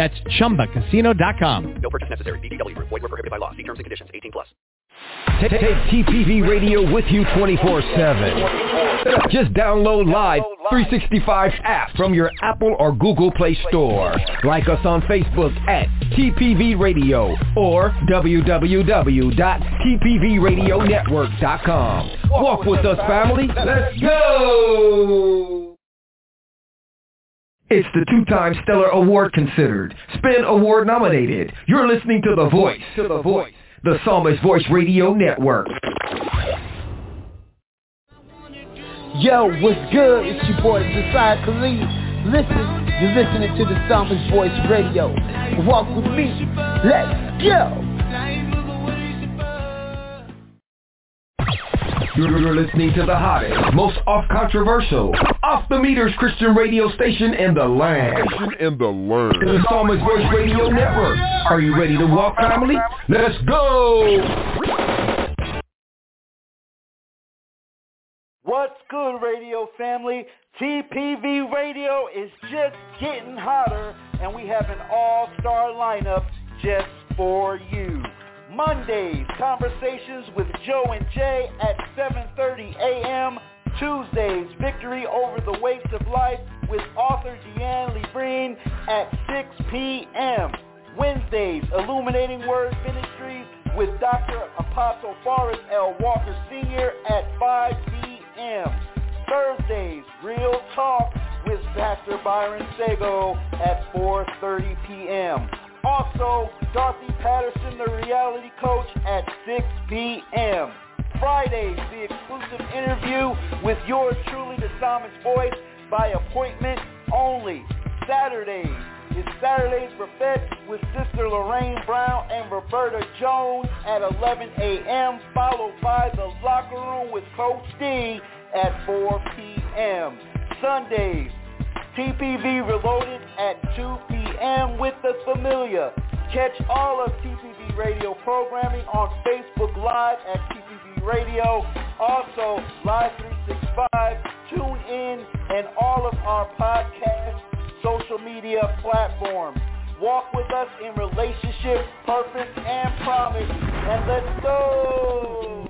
That's ChumbaCasino.com. No purchase necessary. VGW. Void were prohibited by law. See terms and conditions. 18 plus. Take, take TPV Radio with you 24-7. Just download Live 365 app from your Apple or Google Play Store. Like us on Facebook at TPV Radio or www.tpvradionetwork.com. Walk with us, family. Let's go! It's the two-time Stellar Award considered, Spin Award nominated. You're listening to The Voice, to The Voice, the Psalmist Voice Radio Network. Yo, what's good? It's your boy Josiah Khalid. Listen, you're listening to the Psalmist Voice Radio. Walk with me. Let's go! You're listening to the hottest, most off-controversial, off-the-meters Christian radio station in the land. In the land. The Psalmist Voice Radio Network. Are you ready to walk, family? Let's go! What's good, radio family? TPV Radio is just getting hotter, and we have an all-star lineup just for you. Mondays, conversations with Joe and Jay at 7.30 a.m. Tuesdays, victory over the weights of life with author Dian LeBrin at 6 p.m. Wednesdays, illuminating word ministries with Dr. Apostle Forrest L. Walker Sr. at 5 p.m. Thursdays, real talk with Pastor Byron Sago at 4.30 p.m. Also, Dorothy Patterson, the reality coach, at 6 p.m. Fridays, the exclusive interview with yours truly, the Psalmist Voice, by appointment only. Saturdays is Saturday's Buffet with Sister Lorraine Brown and Roberta Jones at 11 a.m., followed by the Locker Room with Coach D at 4 p.m. Sundays, TPV Reloaded at 2 p.m. with the Familiar. Catch all of TPV Radio programming on Facebook Live at TPV Radio. Also, Live 365, Tune In, and all of our podcast social media platforms. Walk with us in relationship, purpose, and promise. And let's go!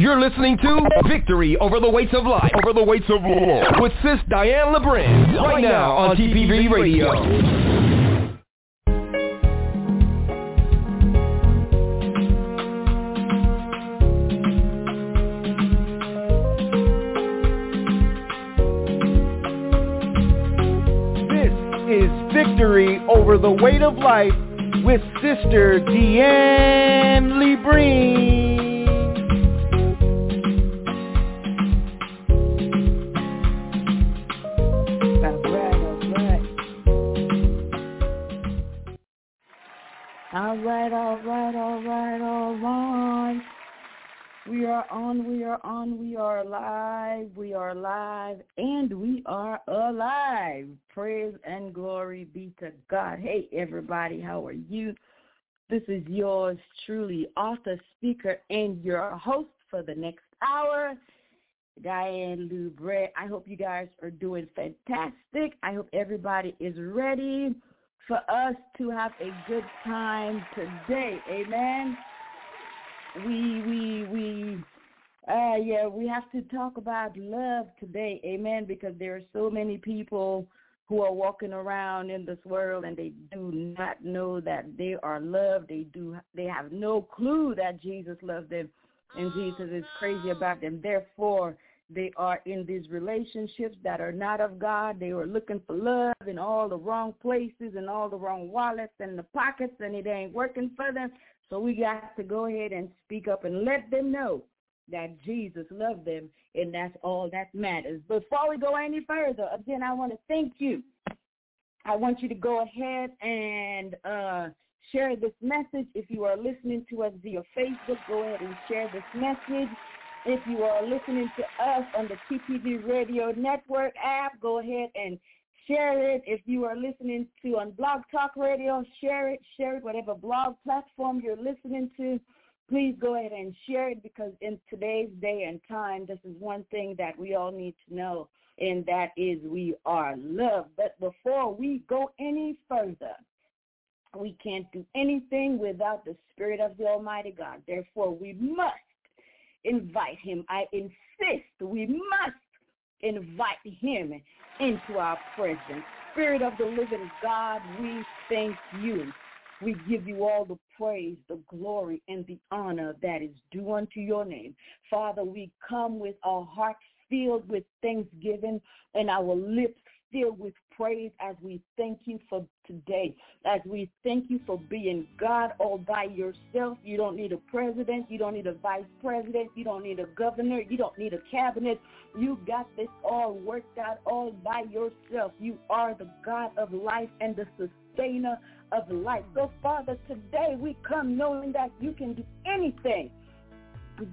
You're listening to Victory Over the Weights of Life. Over the weights of law. With Sis Dian LeBrin. Right now on TPV Radio. This is Victory Over the Weight of Life with Sister Dian LeBrin. Right, all right, all right, all right. We are on, we are on, we are live, we are live, and we are alive. Praise and glory be to God. Hey, everybody, how are you? This is yours truly, author, speaker, and your host for the next hour, Dian LeBrin. I hope you guys are doing fantastic. I hope everybody is ready for us to have a good time today. Amen. We we we uh yeah, we have to talk about love today. Amen, because there are so many people who are walking around in this world and they do not know that they are loved. They do they have no clue that Jesus loved them and Jesus is crazy about them. Therefore, they are in these relationships that are not of God. They are looking for love in all the wrong places and all the wrong wallets and the pockets, and it ain't working for them. So we got to go ahead and speak up and let them know that Jesus loved them, and that's all that matters. Before we go any further, again, I want to thank you. I want you to go ahead and uh, share this message. If you are listening to us via Facebook, go ahead and share this message. If you are listening to us on the TPV Radio Network app, go ahead and share it. If you are listening to on Blog Talk Radio, share it. Share it, whatever blog platform you're listening to. Please go ahead and share it because in today's day and time, this is one thing that we all need to know, and that is we are loved. But before we go any further, we can't do anything without the Spirit of the Almighty God. Therefore, we must invite him. I insist we must invite him into our presence. Spirit of the living God, we thank you. We give you all the praise, the glory, and the honor that is due unto your name. Father, we come with our hearts filled with thanksgiving and our lips filled with praise as we thank you for today, as we thank you for being God all by yourself. You don't need a president. You don't need a vice president. You don't need a governor. You don't need a cabinet. You got this all worked out all by yourself. You are the God of life and the sustainer of life. So, Father, today we come knowing that you can do anything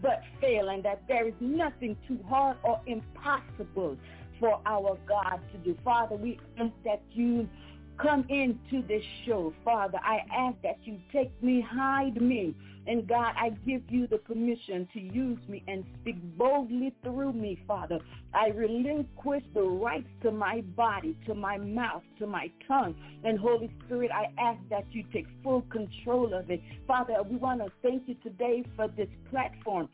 but fail and that there is nothing too hard or impossible for our God to do. Father, we ask that you come into this show. Father, I ask that you take me, hide me. And God, I give you the permission to use me and speak boldly through me, Father. I relinquish the rights to my body, to my mouth, to my tongue. And Holy Spirit, I ask that you take full control of it. Father, we want to thank you today for this platform.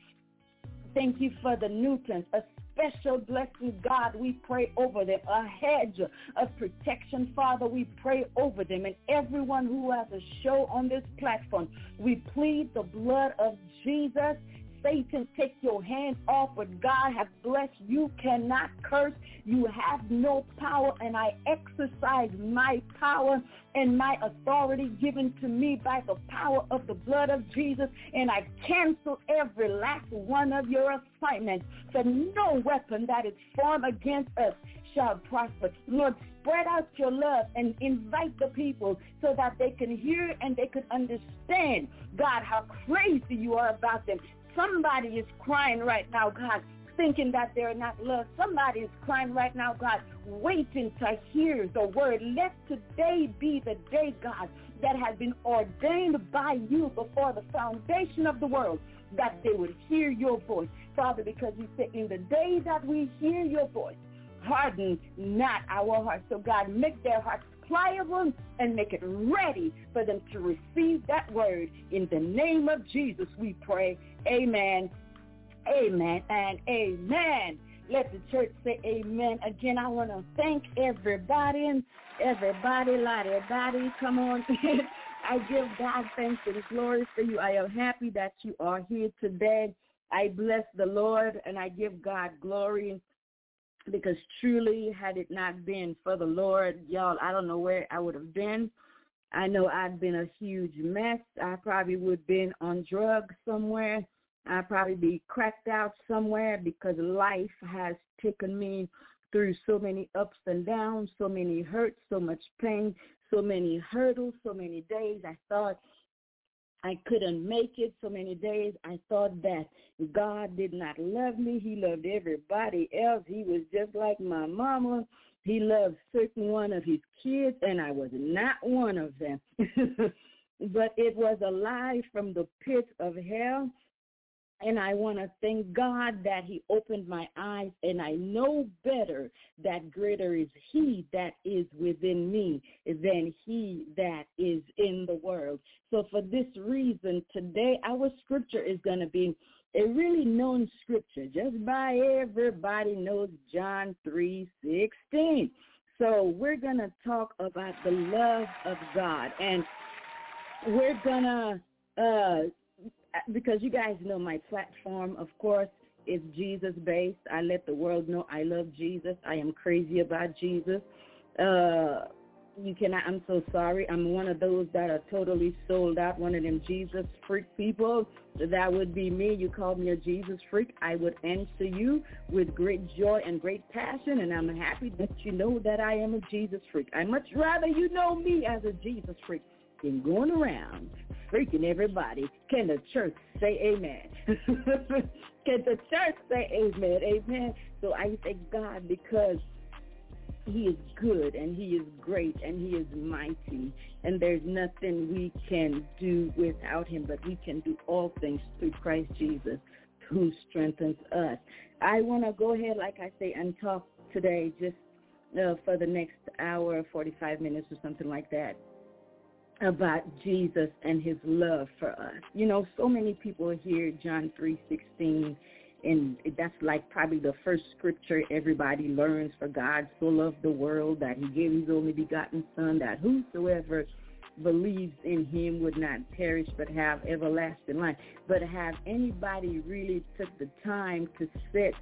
Thank you for the Newtons, special blessing, God, we pray over them. A hedge of protection, Father, we pray over them. And everyone who has a show on this platform, we plead the blood of Jesus Satan, take your hand off what God has blessed. You cannot curse. You have no power, and I exercise my power and my authority given to me by the power of the blood of Jesus, and I cancel every last one of your assignments. For no weapon that is formed against us shall prosper. Lord, spread out your love and invite the people so that they can hear and they can understand, God, how crazy you are about them. Somebody is crying right now, God, thinking that they're not loved. Somebody is crying right now, God, waiting to hear the word. Let today be the day, God, that has been ordained by you before the foundation of the world, that they would hear your voice. Father, because you said in the day that we hear your voice, harden not our hearts. So God, make their hearts pliable and make it ready for them to receive that word. In the name of Jesus, we pray. Amen, amen, and amen. Let the church say amen. Again, I want to thank everybody and everybody, lot of everybody. Come on. I give God thanks and glory for you. I am happy that you are here today. I bless the Lord and I give God glory because truly had it not been for the Lord, y'all, I don't know where I would have been. I know I'd been a huge mess. I probably would have been on drugs somewhere. I'd probably be cracked out somewhere because life has taken me through so many ups and downs, so many hurts, so much pain, so many hurdles, so many days I thought I couldn't make it so many days. I thought that God did not love me. He loved everybody else. He was just like my mama. He loved certain one of his kids, and I was not one of them. but it was a lie from the pit of hell. And I want to thank God that he opened my eyes and I know better that greater is he that is within me than he that is in the world. So for this reason, today our scripture is going to be a really known scripture. Just by everybody knows John 3.16. So we're going to talk about the love of God. And we're going to, uh, because you guys know my platform, of course, is Jesus-based. I let the world know I love Jesus. I am crazy about Jesus. Uh, you cannot, I'm so sorry. I'm one of those that are totally sold out, one of them Jesus freak people. That would be me. You call me a Jesus freak. I would answer you with great joy and great passion, and I'm happy that you know that I am a Jesus freak. I much rather you know me as a Jesus freak than going around freaking everybody. Can the church say amen? Can the church say amen? Amen. So I thank God because he is good and he is great and he is mighty and there's nothing we can do without him but we can do all things through Christ Jesus who strengthens us. I want to go ahead like I say and talk today just uh, for the next hour 45 minutes or something like that about Jesus and his love for us. You know, so many people hear John 3:16 and that's like probably the first scripture everybody learns for God so loved the world that he gave his only begotten son that whosoever believes in him would not perish but have everlasting life. But have anybody really took the time to sit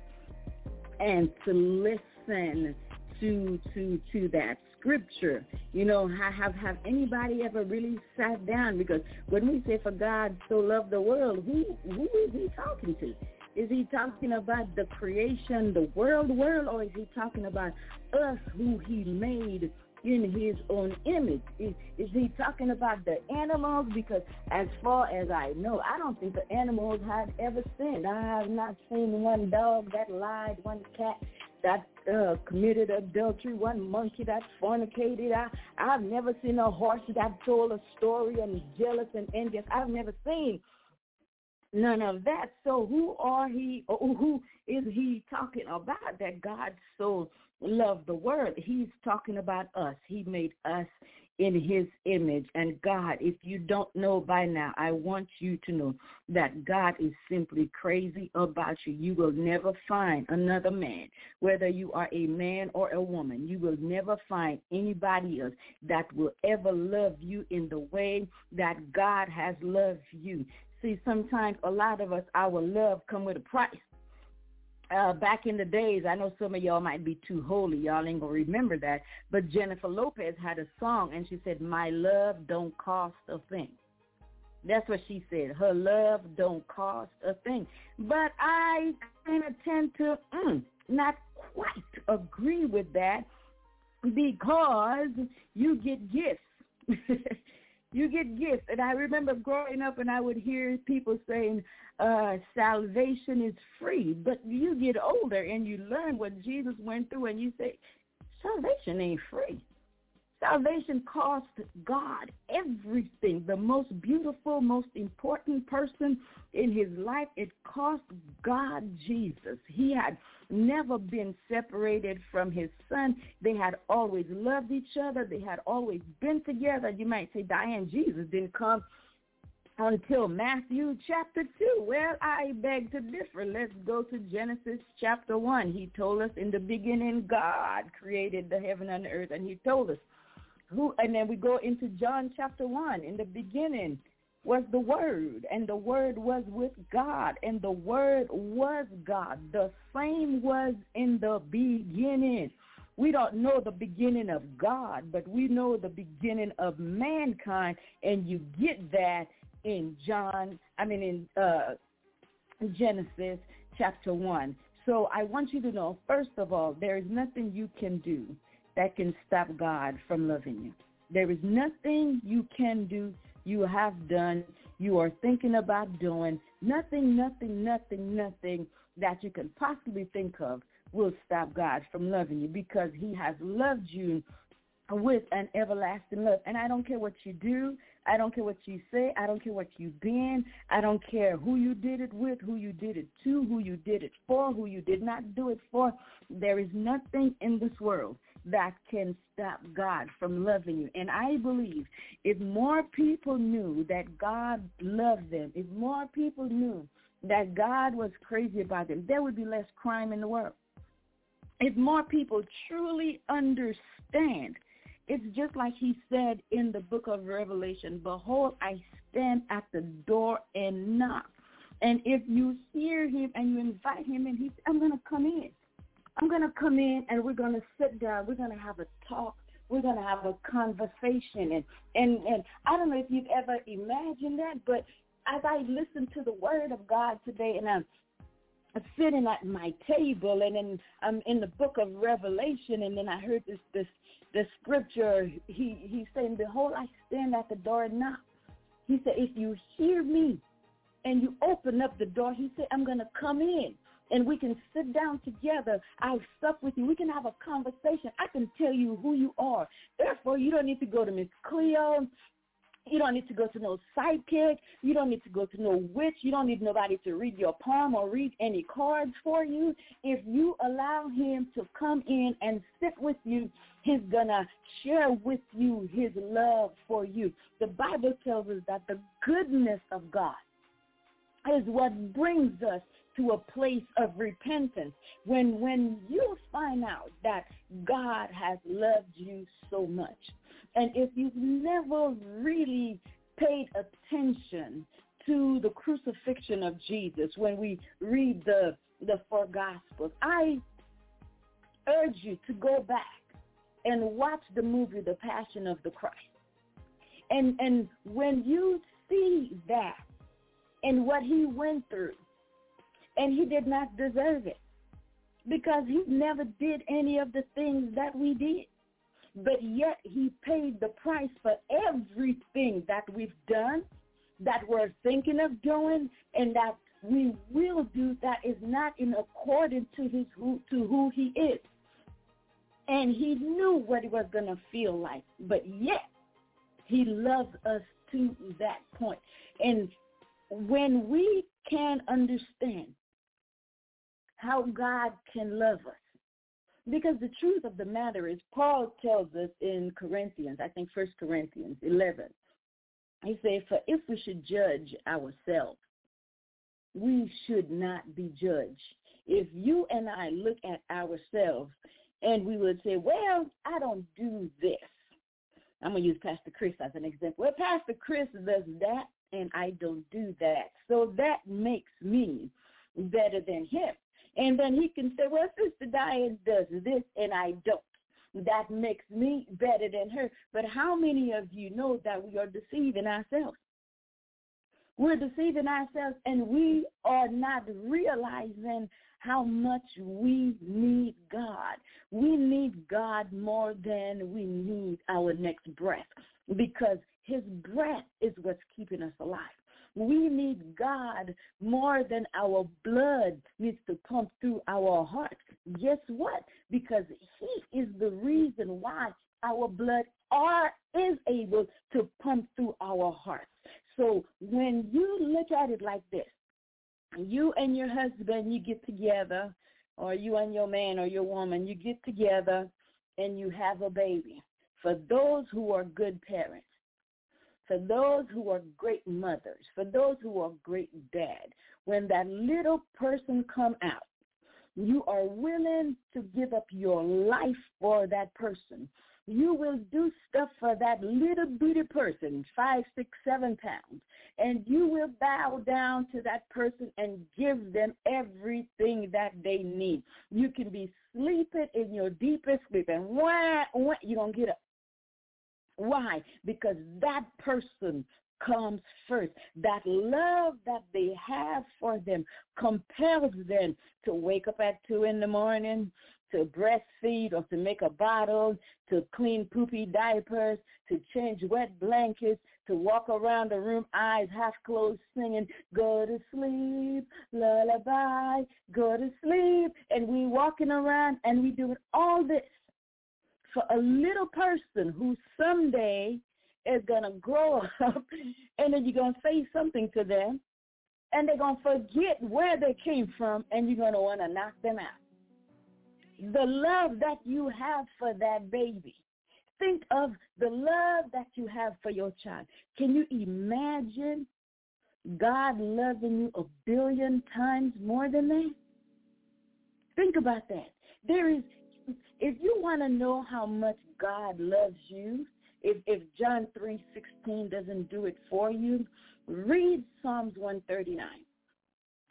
and to listen to to to that scripture. You know, have have anybody ever really sat down? Because when we say for God so loved the world, who who is he talking to? Is he talking about the creation, the world, world, or is he talking about us who he made in his own image? Is, is he talking about the animals? Because as far as I know, I don't think the animals had ever sinned. I have not seen one dog that lied, one cat that uh, committed adultery, one monkey that fornicated. I, I've never seen a horse that told a story and jealous and envious. I've never seen none of that. So who are he, or who is he talking about that God so loved the world? He's talking about us. He made us in his image. And God, if you don't know by now, I want you to know that God is simply crazy about you. You will never find another man, whether you are a man or a woman. You will never find anybody else that will ever love you in the way that God has loved you. See, sometimes a lot of us, our love come with a price. Uh, back in the days, I know some of y'all might be too holy. Y'all ain't going to remember that. But Jennifer Lopez had a song, and she said, my love don't cost a thing. That's what she said. Her love don't cost a thing. But I kind of tend to mm, not quite agree with that because you get gifts. you get gifts. And I remember growing up and I would hear people saying, uh, salvation is free. But you get older and you learn what Jesus went through and you say, salvation ain't free. Salvation cost God everything. The most beautiful, most important person in his life, it cost God Jesus. He had never been separated from his son. They had always loved each other. They had always been together. You might say, Dian, Jesus didn't come until Matthew chapter 2. Well, I beg to differ. Let's go to Genesis chapter 1. He told us in the beginning God created the heaven and the earth, and he told us who, and then we go into John chapter 1. In the beginning was the Word, and the Word was with God, and the Word was God. The same was in the beginning. We don't know the beginning of God, but we know the beginning of mankind, and you get that in John, I mean in uh, Genesis chapter 1. So I want you to know, first of all, there is nothing you can do that can stop God from loving you. There is nothing you can do, you have done, you are thinking about doing, nothing, nothing, nothing, nothing that you can possibly think of will stop God from loving you because he has loved you with an everlasting love. And I don't care what you do. I don't care what you say. I don't care what you've been. I don't care who you did it with, who you did it to, who you did it for, who you did not do it for. There is nothing in this world that can stop God from loving you. And I believe if more people knew that God loved them, if more people knew that God was crazy about them, there would be less crime in the world. If more people truly understand. It's just like he said in the book of Revelation, Behold, I stand at the door and knock. And if you hear him and you invite him in, he I'm going to come in. I'm going to come in and we're going to sit down. We're going to have a talk. We're going to have a conversation. And, and, and I don't know if you've ever imagined that, but as I listen to the word of God today and I'm sitting at my table and then I'm in the book of Revelation and then I heard this this the scripture he he's saying, Behold, I stand at the door and knock. He said, If you hear me and you open up the door, he said, I'm gonna come in and we can sit down together. I'll sup with you. We can have a conversation. I can tell you who you are. Therefore, you don't need to go to Miss Cleo you don't need to go to no psychic. You don't need to go to no witch. You don't need nobody to read your palm or read any cards for you. If you allow him to come in and sit with you, he's going to share with you his love for you. The Bible tells us that the goodness of God is what brings us to a place of repentance. When when you find out that God has loved you so much, and if you've never really paid attention to the crucifixion of Jesus when we read the the four gospels, I urge you to go back and watch the movie The Passion of the Christ. And and when you see that and what he went through, and he did not deserve it because he never did any of the things that we did but yet he paid the price for everything that we've done, that we're thinking of doing, and that we will do that is not in accordance to his who, to who he is. And he knew what it was going to feel like, but yet he loves us to that point. And when we can understand how God can love us, because the truth of the matter is, Paul tells us in Corinthians, I think First Corinthians 11, he says, for if we should judge ourselves, we should not be judged. If you and I look at ourselves and we would say, well, I don't do this. I'm going to use Pastor Chris as an example. Well, Pastor Chris does that and I don't do that. So that makes me better than him. And then he can say, well, Sister Dian does this and I don't. That makes me better than her. But how many of you know that we are deceiving ourselves? We're deceiving ourselves and we are not realizing how much we need God. We need God more than we need our next breath because his breath is what's keeping us God more than our blood needs to pump through our hearts. Guess what? Because he is the reason why our blood are is able to pump through our hearts. So when you look at it like this, you and your husband, you get together, or you and your man or your woman, you get together and you have a baby. For those who are good parents, for those who are great mothers, for those who are great dads, when that little person come out, you are willing to give up your life for that person. You will do stuff for that little bitty person, five, six, seven pounds, and you will bow down to that person and give them everything that they need. You can be sleeping in your deepest sleep, and why, why you don't get up. Why? Because that person comes first. That love that they have for them compels them to wake up at 2 in the morning, to breastfeed or to make a bottle, to clean poopy diapers, to change wet blankets, to walk around the room, eyes half closed, singing, go to sleep, lullaby, go to sleep. And we walking around and we doing all this for a little person who someday is going to grow up and then you're going to say something to them and they're going to forget where they came from and you're going to want to knock them out. The love that you have for that baby. Think of the love that you have for your child. Can you imagine God loving you a billion times more than that? Think about that. There is if you want to know how much God loves you, if if John three sixteen doesn't do it for you, read Psalms one thirty nine.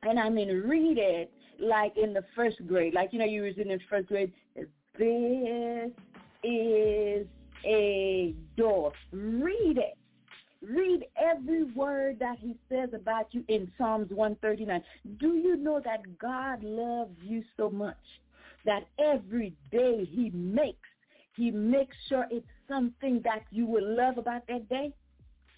And I mean, read it like in the first grade, like you know you was in the first grade. This is a door. Read it. Read every word that he says about you in Psalms 139. Do you know that God loves you so much that every day he makes, he makes sure it's something that you will love about that day?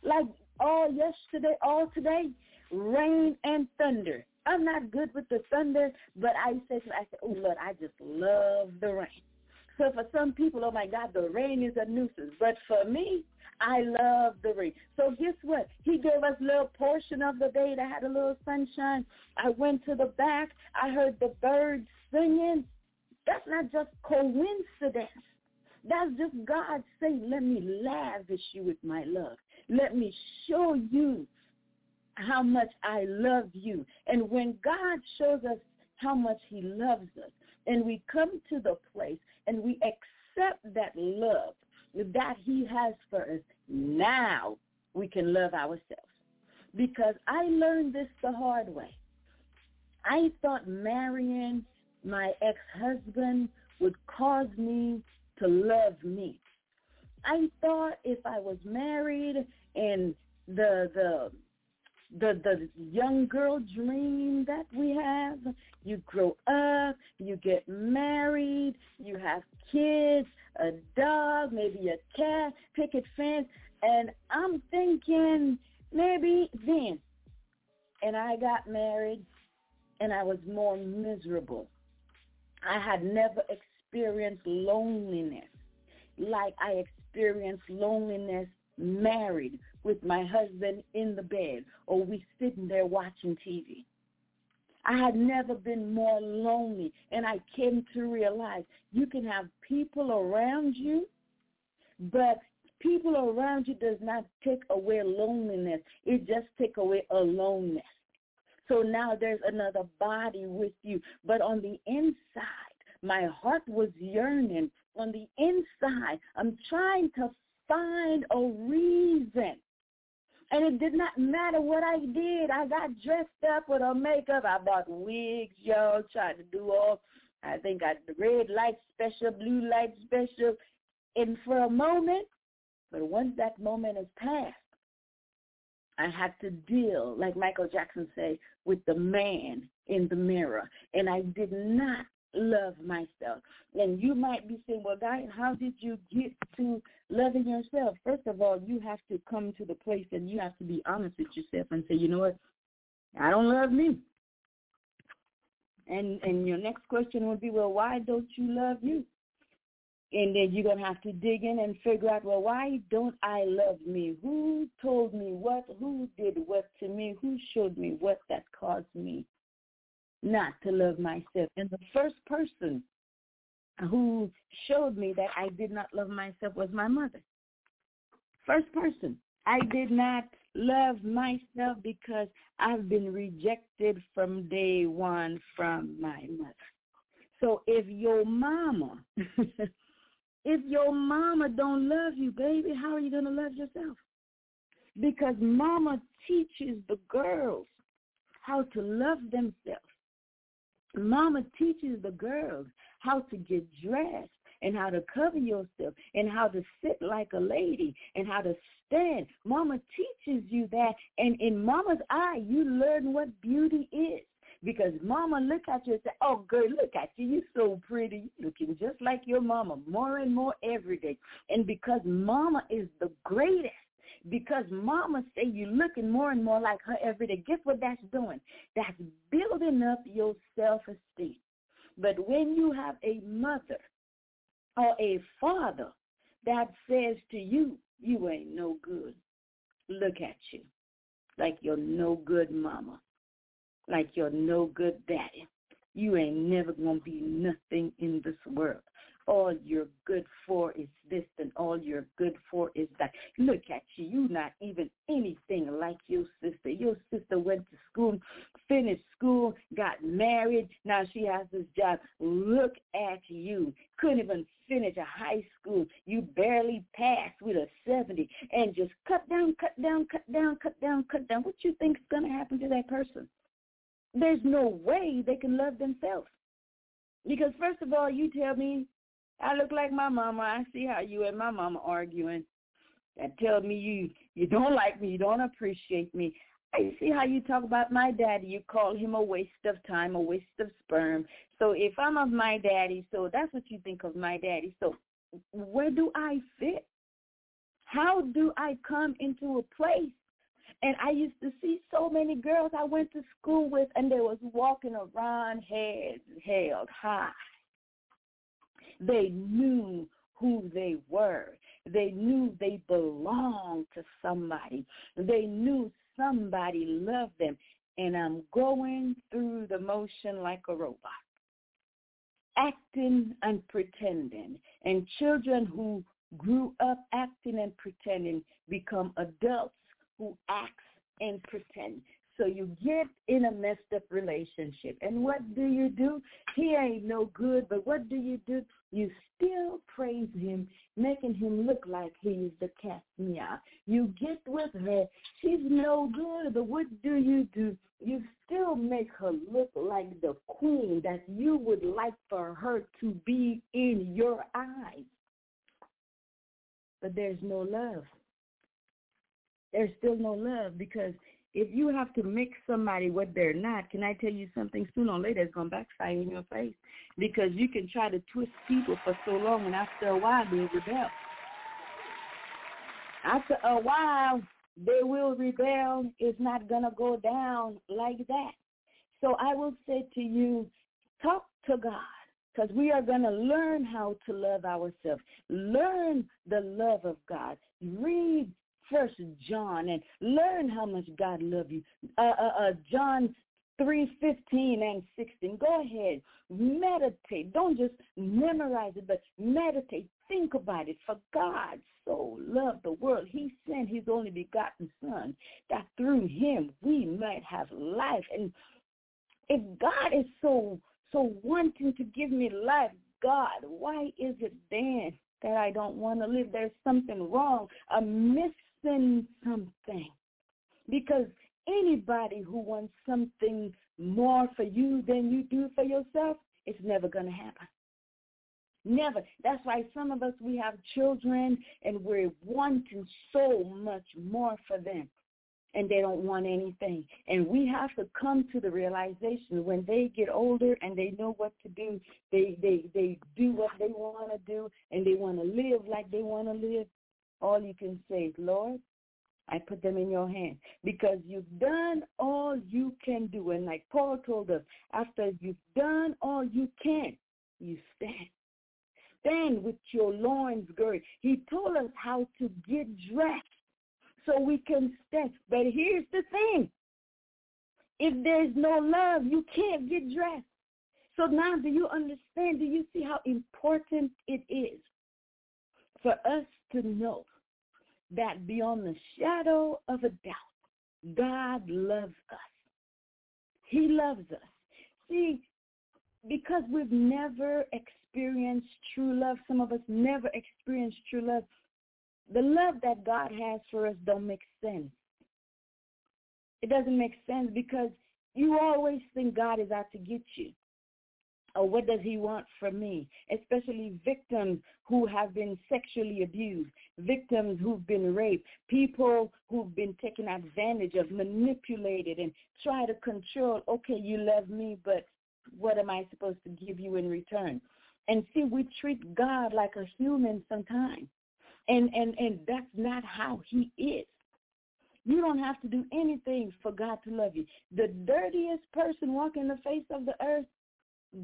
Like all yesterday, all today, rain and thunder. I'm not good with the thunder, but I said, to him, I said, oh Lord, I just love the rain. So for some people, oh my God, the rain is a nuisance. But for me, I love the rain. So guess what? He gave us a little portion of the day that had a little sunshine. I went to the back. I heard the birds singing. That's not just coincidence. That's just God saying, let me lavish you with my love. Let me show you how much I love you. And when God shows us how much he loves us, and we come to the place and we accept that love that he has for us, now we can love ourselves. Because I learned this the hard way. I thought marrying my ex-husband would cause me to love me. I thought if I was married and the the the the young girl dream that we have. You grow up, you get married, you have kids, a dog, maybe a cat, picket fence, and I'm thinking maybe then. And I got married and I was more miserable. I had never experienced loneliness like I experienced loneliness married with my husband in the bed or we sitting there watching TV. I had never been more lonely and I came to realize you can have people around you, but people around you does not take away loneliness. It just take away aloneness. So now there's another body with you. But on the inside, my heart was yearning. On the inside, I'm trying to find a reason and it did not matter what I did. I got dressed up with a makeup. I bought wigs, y'all, tried to do all. I think I red light special, blue light special. And for a moment, but once that moment has passed, I had to deal, like Michael Jackson say, with the man in the mirror. And I did not love myself. And you might be saying, well, Dian, how did you get to loving yourself? First of all, you have to come to the place and you have to be honest with yourself and say, you know what, I don't love me. And and your next question would be, well, why don't you love you? And then you're gonna have to dig in and figure out, well, why don't I love me? Who told me what? Who did what to me? Who showed me what that caused me not to love myself. And the first person who showed me that I did not love myself was my mother. First person. I did not love myself because I've been rejected from day one from my mother. So if your mama, if your mama don't love you, baby, how are you going to love yourself? Because mama teaches the girls how to love themselves. Mama teaches the girls how to get dressed and how to cover yourself and how to sit like a lady and how to stand. Mama teaches you that and in mama's eye you learn what beauty is. Because mama look at you and say, oh girl, look at you. You're so pretty. looking just like your mama more and more every day. And because mama is the greatest, because mama say you're looking more and more like her every day. Guess what that's doing? That's building up your self-esteem. But when you have a mother or a father that says to you, you ain't no good, look at you like you're no good mama, like you're no good daddy. You ain't never going to be nothing in this world. all you're good for is this and all you're good for is that. Look at you. You not even anything like your sister. Your sister went to school, finished school, got married. Now she has this job. Look at you. Couldn't even finish a high school. You barely passed with a 70 and just cut down, cut down, cut down, cut down, cut down. What you think is going to happen to that person? There's no way they can love themselves. Because first of all, you tell me I look like my mama. I see how you and my mama arguing. That tell me you you don't like me, you don't appreciate me. I see how you talk about my daddy. You call him a waste of time, a waste of sperm. So if I'm of my daddy, so that's what you think of my daddy. So where do I fit? How do I come into a place? And I used to see so many girls I went to school with, and they was walking around heads held high. They knew who they were. They knew they belonged to somebody. They knew somebody loved them. And I'm going through the motion like a robot, acting and pretending. And children who grew up acting and pretending become adults who act and pretend. So you get in a messed up relationship. And what do you do? He ain't no good, but what do you do? You still praise him, making him look like he's the cat meow. You get with her. She's no good, but what do you do? You still make her look like the queen that you would like for her to be in your eyes. But there's no love. There's still no love because if you have to mix somebody what they're not, can I tell you something? Sooner or later, it's to backfire in your face because you can try to twist people for so long, and after a while, they'll rebel. After a while, they will rebel. It's not to go down like that. So I will say to you, talk to God because we are going to learn how to love ourselves. Learn the love of God. Read First John and learn how much God loves you. Uh, uh, uh, John 3, 15 and 16. Go ahead. Meditate. Don't just memorize it, but meditate. Think about it. For God so loved the world, he sent his only begotten son that through him we might have life. And if God is so so wanting to give me life, God, why is it then that I don't want to live? There's something wrong. A miss send something. Because anybody who wants something more for you than you do for yourself, it's never going to happen. Never. That's why some of us, we have children and we're wanting so much more for them and they don't want anything. And we have to come to the realization when they get older and they know what to do, they they they do what they want to do and they want to live like they want to live all you can say is, Lord, I put them in your hand because you've done all you can do. And like Paul told us, after you've done all you can, you stand. Stand with your loins girded. He told us how to get dressed so we can stand. But here's the thing. If there's no love, you can't get dressed. So now do you understand? Do you see how important it is for us to know that beyond the shadow of a doubt, God loves us. He loves us. See, because we've never experienced true love, some of us never experienced true love, the love that God has for us don't make sense. It doesn't make sense because you always think God is out to get you or what does he want from me? Especially victims who have been sexually abused, victims who've been raped, people who've been taken advantage of, manipulated, and try to control, okay, you love me, but what am I supposed to give you in return? And see, we treat God like a human sometimes. And, and, and that's not how he is. You don't have to do anything for God to love you. The dirtiest person walking the face of the earth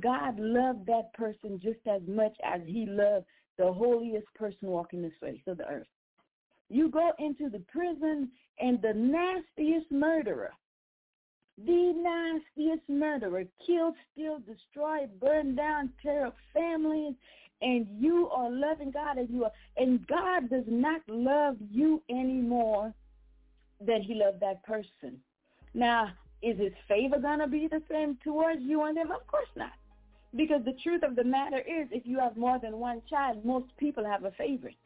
God loved that person just as much as he loved the holiest person walking this face of the earth. You go into the prison and the nastiest murderer, the nastiest murderer, killed, steal, destroy, burn down, tear up families, and you are loving God and you are, and God does not love you anymore than he loved that person. Now, is his favor going to be the same towards you and them? Of course not. Because the truth of the matter is, if you have more than one child, most people have a favorite.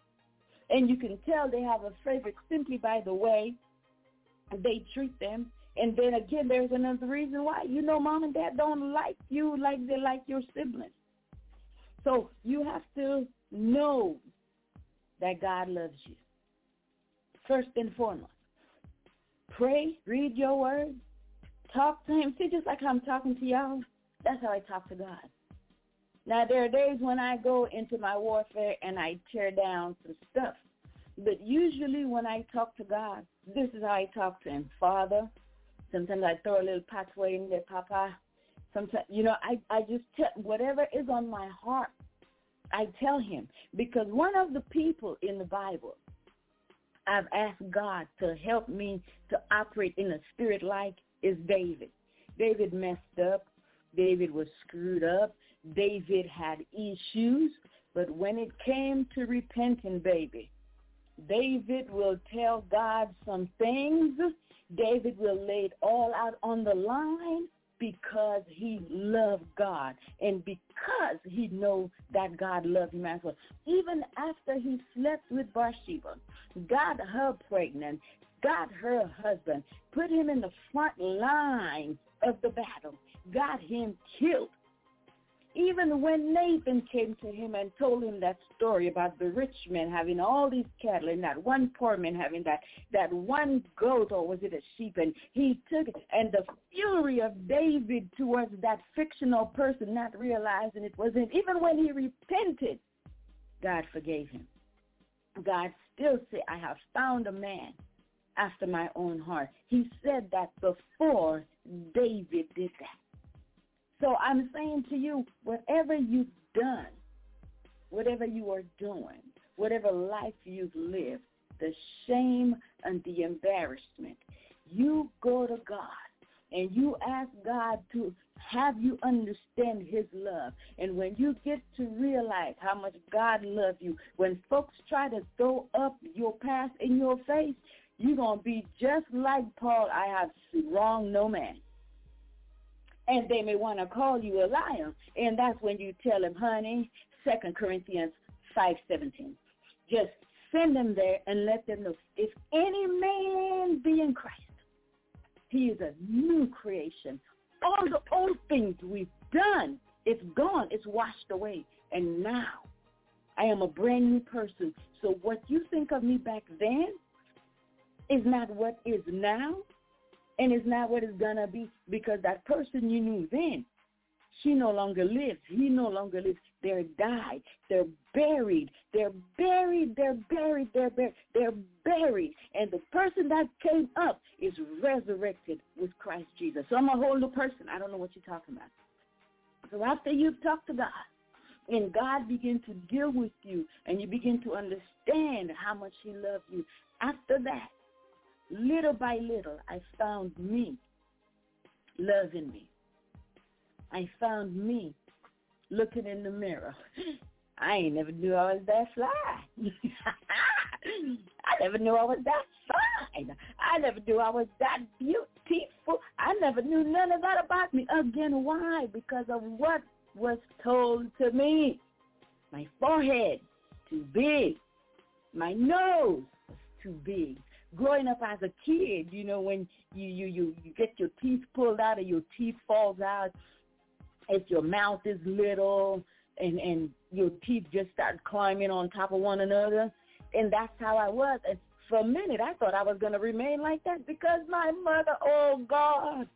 And you can tell they have a favorite simply by the way they treat them. And then again, there's another reason why. You know, mom and dad don't like you like they like your siblings. So you have to know that God loves you. First and foremost. Pray, read your word, talk to him. See, just like I'm talking to y'all, that's how I talk to God. Now, there are days when I go into my warfare and I tear down some stuff. But usually when I talk to God, this is how I talk to him. Father, sometimes I throw a little pathway in there, Papa. Sometimes, you know, I, I just tell whatever is on my heart, I tell him. Because one of the people in the Bible, I've asked God to help me to operate in a spirit like is David. David messed up. David was screwed up. David had issues. But when it came to repenting, baby, David will tell God some things. David will lay it all out on the line because he loved God and because he knows that God loved him as well. Even after he slept with Bathsheba, got her pregnant, got her husband, put him in the front line of the battle, got him killed. Even when Nathan came to him and told him that story about the rich man having all these cattle and that one poor man having that, that one goat or was it a sheep and he took it and the fury of David towards that fictional person not realizing it was him. Even when he repented, God forgave him. God still said, I have found a man after my own heart. He said that before David did that. So I'm saying to you, whatever you've done, whatever you are doing, whatever life you've lived, the shame and the embarrassment, you go to God and you ask God to have you understand his love. And when you get to realize how much God loves you, when folks try to throw up your past in your face, you're going to be just like Paul, I have wronged no man. And they may want to call you a liar. And that's when you tell them, honey, Second Corinthians 5.17. Just send them there and let them know, if any man be in Christ, he is a new creation. All the old things we've done, it's gone. It's washed away. And now I am a brand new person. So what you think of me back then is not what is now and is not what is to be because that person you knew then, she no longer lives. He no longer lives. They're died. They're buried. They're buried. They're buried. They're buried. They're buried. And the person that came up is resurrected with Christ Jesus. So I'm a whole new person. I don't know what you're talking about. So after you've talked to God, and God begin to deal with you, and you begin to understand how much he loves you, after that, little by little, I found me loving me. I found me looking in the mirror. I ain't never knew I was that fly. I never knew I was that fine. I never knew I was that beautiful. I never knew none of that about me. Again, why? Because of what was told to me. My forehead, too big. My nose was too big growing up as a kid, you know, when you, you, you, you get your teeth pulled out or your teeth falls out, if your mouth is little and, and your teeth just start climbing on top of one another. And that's how I was. And for a minute, I thought I was to remain like that because my mother, oh God,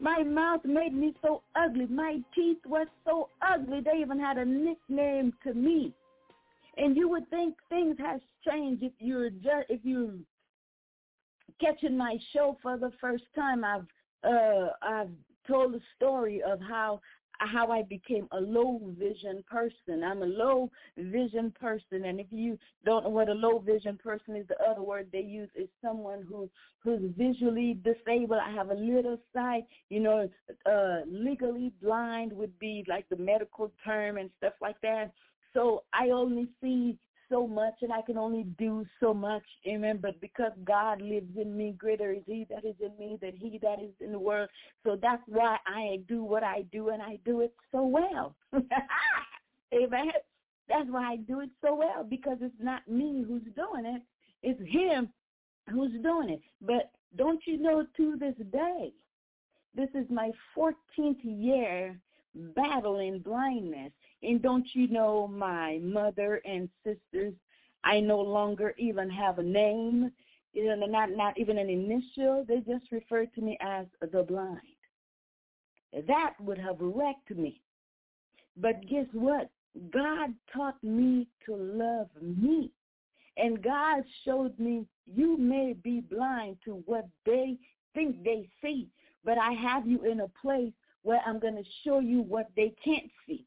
my mouth made me so ugly. My teeth were so ugly. They even had a nickname to me. And you would think things has changed if you're just if you catching my show for the first time, I've uh, I've told the story of how how I became a low vision person. I'm a low vision person, and if you don't know what a low vision person is, the other word they use is someone who who's visually disabled. I have a little sight. You know, uh, legally blind would be like the medical term and stuff like that. So I only see so much and I can only do so much. Amen. But because God lives in me, greater is he that is in me than he that is in the world. So that's why I do what I do and I do it so well. Amen. That's why I do it so well because it's not me who's doing it. It's him who's doing it. But don't you know to this day, this is my 14th year battling blindness. And don't you know my mother and sisters, I no longer even have a name, you know, not, not even an initial. They just refer to me as the blind. That would have wrecked me. But guess what? God taught me to love me. And God showed me you may be blind to what they think they see, but I have you in a place where I'm going to show you what they can't see.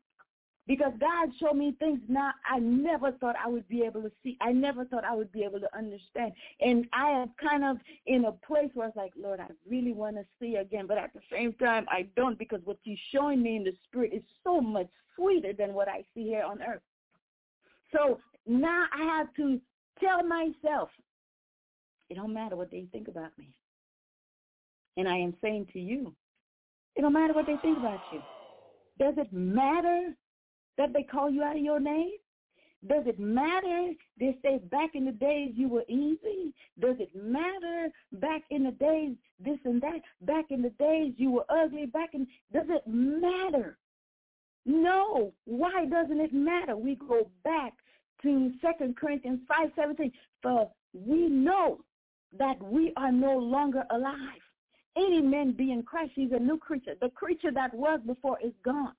Because God showed me things now I never thought I would be able to see. I never thought I would be able to understand. And I am kind of in a place where it's like, Lord, I really want to see again. But at the same time, I don't because what you're showing me in the spirit is so much sweeter than what I see here on earth. So now I have to tell myself, it don't matter what they think about me. And I am saying to you, it don't matter what they think about you. Does it matter that they call you out of your name? Does it matter they say back in the days you were easy? Does it matter back in the days this and that? Back in the days you were ugly? Back in does it matter? No. Why doesn't it matter? We go back to Second Corinthians five seventeen. For we know that we are no longer alive any man be in Christ, he's a new creature. The creature that was before is gone.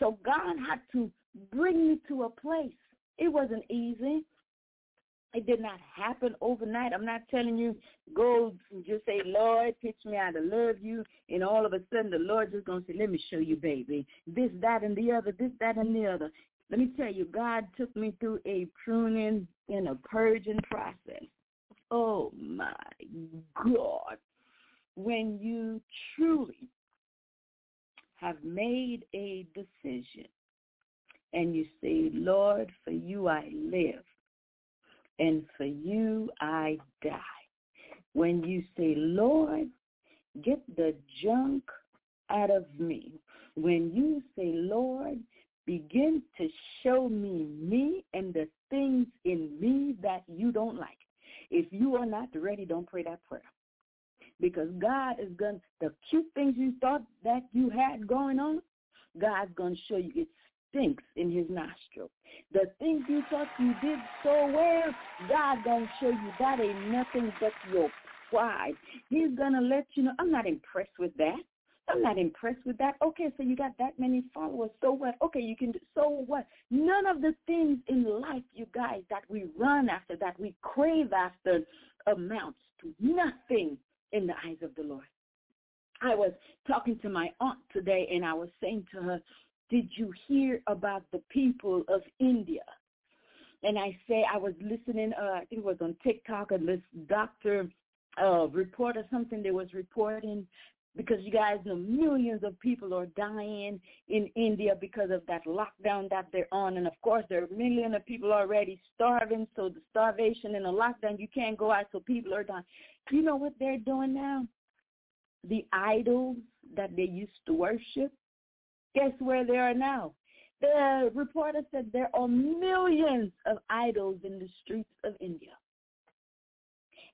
So God had to bring me to a place. It wasn't easy. It did not happen overnight. I'm not telling you go and just say, Lord, teach me how to love you, and all of a sudden the Lord just gonna say, Let me show you, baby. This, that, and the other, this, that, and the other. Let me tell you, God took me through a pruning and a purging process. Oh my God when you truly have made a decision and you say, Lord, for you I live and for you I die. When you say, Lord, get the junk out of me. When you say, Lord, begin to show me me and the things in me that you don't like. If you are not ready, don't pray that prayer because God is going to, the cute things you thought that you had going on, God's going to show you it stinks in his nostril. The things you thought you did so well, God going to show you that ain't nothing but your pride. He's going to let you know, I'm not impressed with that. I'm not impressed with that. Okay, so you got that many followers. So what? Okay, you can do, so what? None of the things in life, you guys, that we run after, that we crave after amounts to nothing in the eyes of the Lord. I was talking to my aunt today and I was saying to her, did you hear about the people of India? And I say I was listening, uh, I think it was on TikTok, and this doctor uh, report or something they was reporting because you guys know millions of people are dying in India because of that lockdown that they're on. And of course, there are millions of people already starving. So the starvation and the lockdown, you can't go out, so people are dying. You know what they're doing now? The idols that they used to worship, guess where they are now? The reporter said there are millions of idols in the streets of India.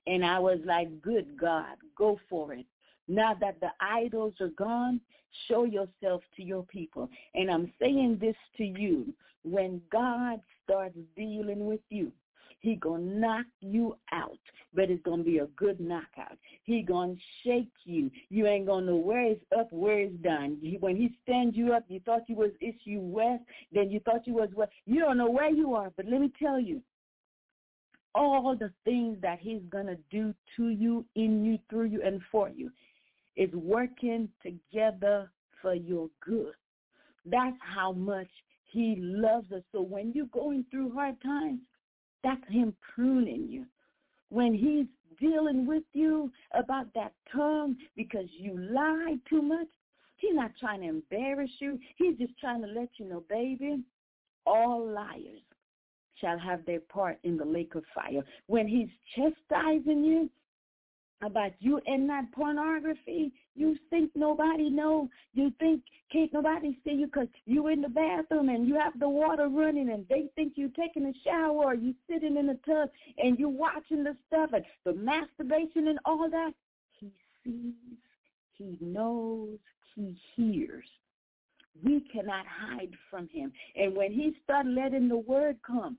And I was like, good God, go for it. Now that the idols are gone, show yourself to your people. And I'm saying this to you. When God starts dealing with you, he gonna knock you out, but it's gonna be a good knockout. He gonna shake you. You ain't gonna know where it's up, where it's down. When he stands you up, you thought you was issue west, then you thought you was west. You don't know where you are, but let me tell you, all the things that he's gonna do to you, in you, through you, and for you is working together for your good. That's how much he loves us. So when you're going through hard times, that's him pruning you. When he's dealing with you about that tongue because you lied too much, he's not trying to embarrass you. He's just trying to let you know, baby, all liars shall have their part in the lake of fire. When he's chastising you about you and that pornography, you think nobody know. You think can't nobody see you because you in the bathroom and you have the water running and they think you taking a shower or you sitting in the tub and you watching the stuff and the masturbation and all that. He sees, he knows, he hears. We cannot hide from him. And when he start letting the word come,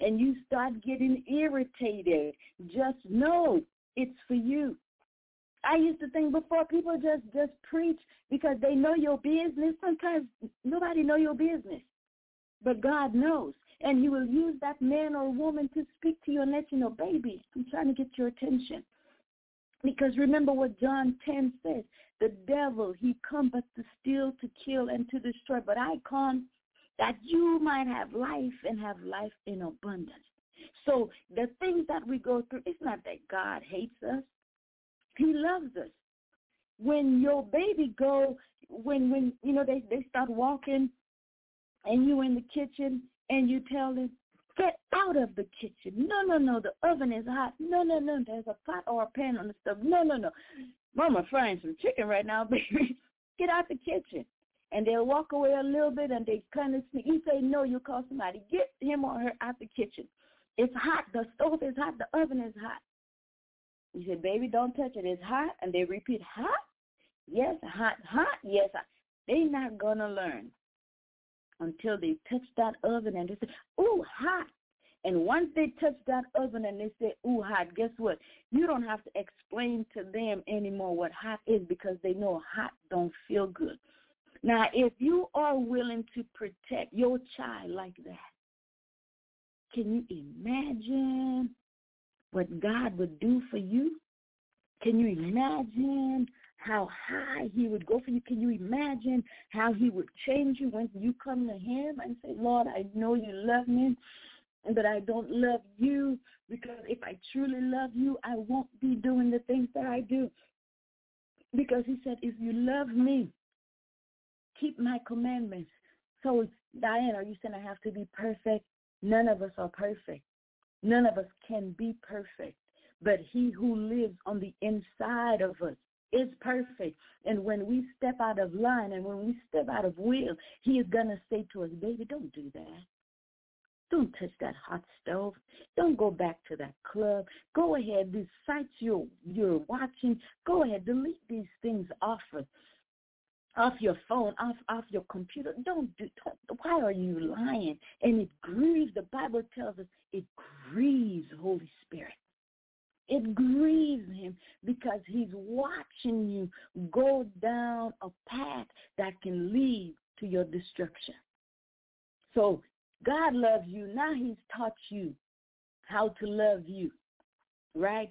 and you start getting irritated, just know it's for you. I used to think before people just just preach because they know your business. Sometimes nobody know your business, but God knows, and He will use that man or woman to speak to you and let you know, baby, I'm trying to get your attention. Because remember what John 10 says, the devil, he come but to steal, to kill, and to destroy. But I come that you might have life and have life in abundance. So the things that we go through, it's not that God hates us. He loves us. When your baby go, when when you know they they start walking, and you in the kitchen and you tell them, get out of the kitchen. No, no, no, the oven is hot. No, no, no, there's a pot or a pan on the stove. No, no, no. Mama frying some chicken right now, baby. Get out the kitchen and they'll walk away a little bit and they kind of sneak. You say no, you call somebody. Get him or her out the kitchen. It's hot. The stove is hot. The oven is hot. You say, baby, don't touch it. It's hot. And they repeat, hot? Yes, hot, hot. Yes, hot. They're not going to learn until they touch that oven and they say, ooh, hot. And once they touch that oven and they say, ooh, hot, guess what? You don't have to explain to them anymore what hot is because they know hot don't feel good. Now, if you are willing to protect your child like that, can you imagine what God would do for you? Can you imagine how high he would go for you? Can you imagine how he would change you when you come to him and say, Lord, I know you love me, but I don't love you because if I truly love you, I won't be doing the things that I do. Because he said, if you love me, keep my commandments. So, Dian, are you saying I have to be perfect? None of us are perfect. None of us can be perfect. But he who lives on the inside of us is perfect. And when we step out of line and when we step out of will, he is going to say to us, baby, don't do that. Don't touch that hot stove. Don't go back to that club. Go ahead, these sites you're, you're watching, go ahead, delete these things off of off your phone, off off your computer. Don't do. Don't, why are you lying? And it grieves. The Bible tells us it grieves Holy Spirit. It grieves him because he's watching you go down a path that can lead to your destruction. So God loves you. Now he's taught you how to love you, right?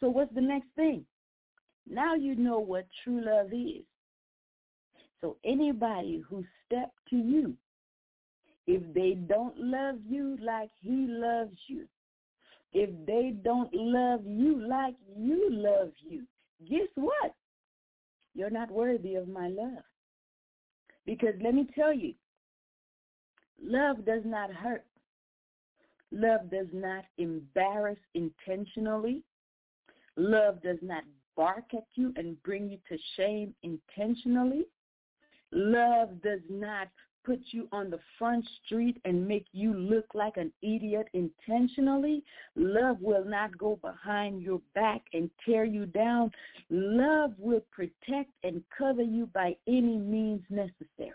So what's the next thing? Now you know what true love is. So anybody who stepped to you, if they don't love you like he loves you, if they don't love you like you love you, guess what? You're not worthy of my love. Because let me tell you, love does not hurt. Love does not embarrass intentionally. Love does not bark at you and bring you to shame intentionally. Love does not put you on the front street and make you look like an idiot intentionally. Love will not go behind your back and tear you down. Love will protect and cover you by any means necessary.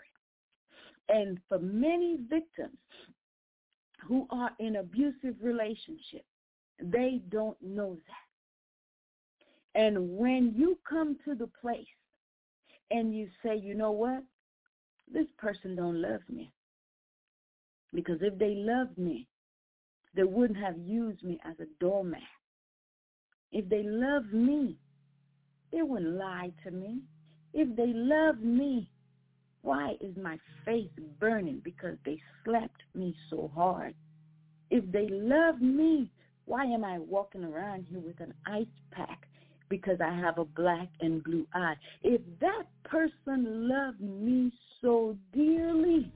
And for many victims who are in abusive relationships, they don't know that. And when you come to the place and you say, you know what? This person don't love me. Because if they loved me, they wouldn't have used me as a doormat. If they loved me, they wouldn't lie to me. If they love me, why is my face burning? Because they slapped me so hard. If they love me, why am I walking around here with an ice pack because I have a black and blue eye. If that person loved me so dearly,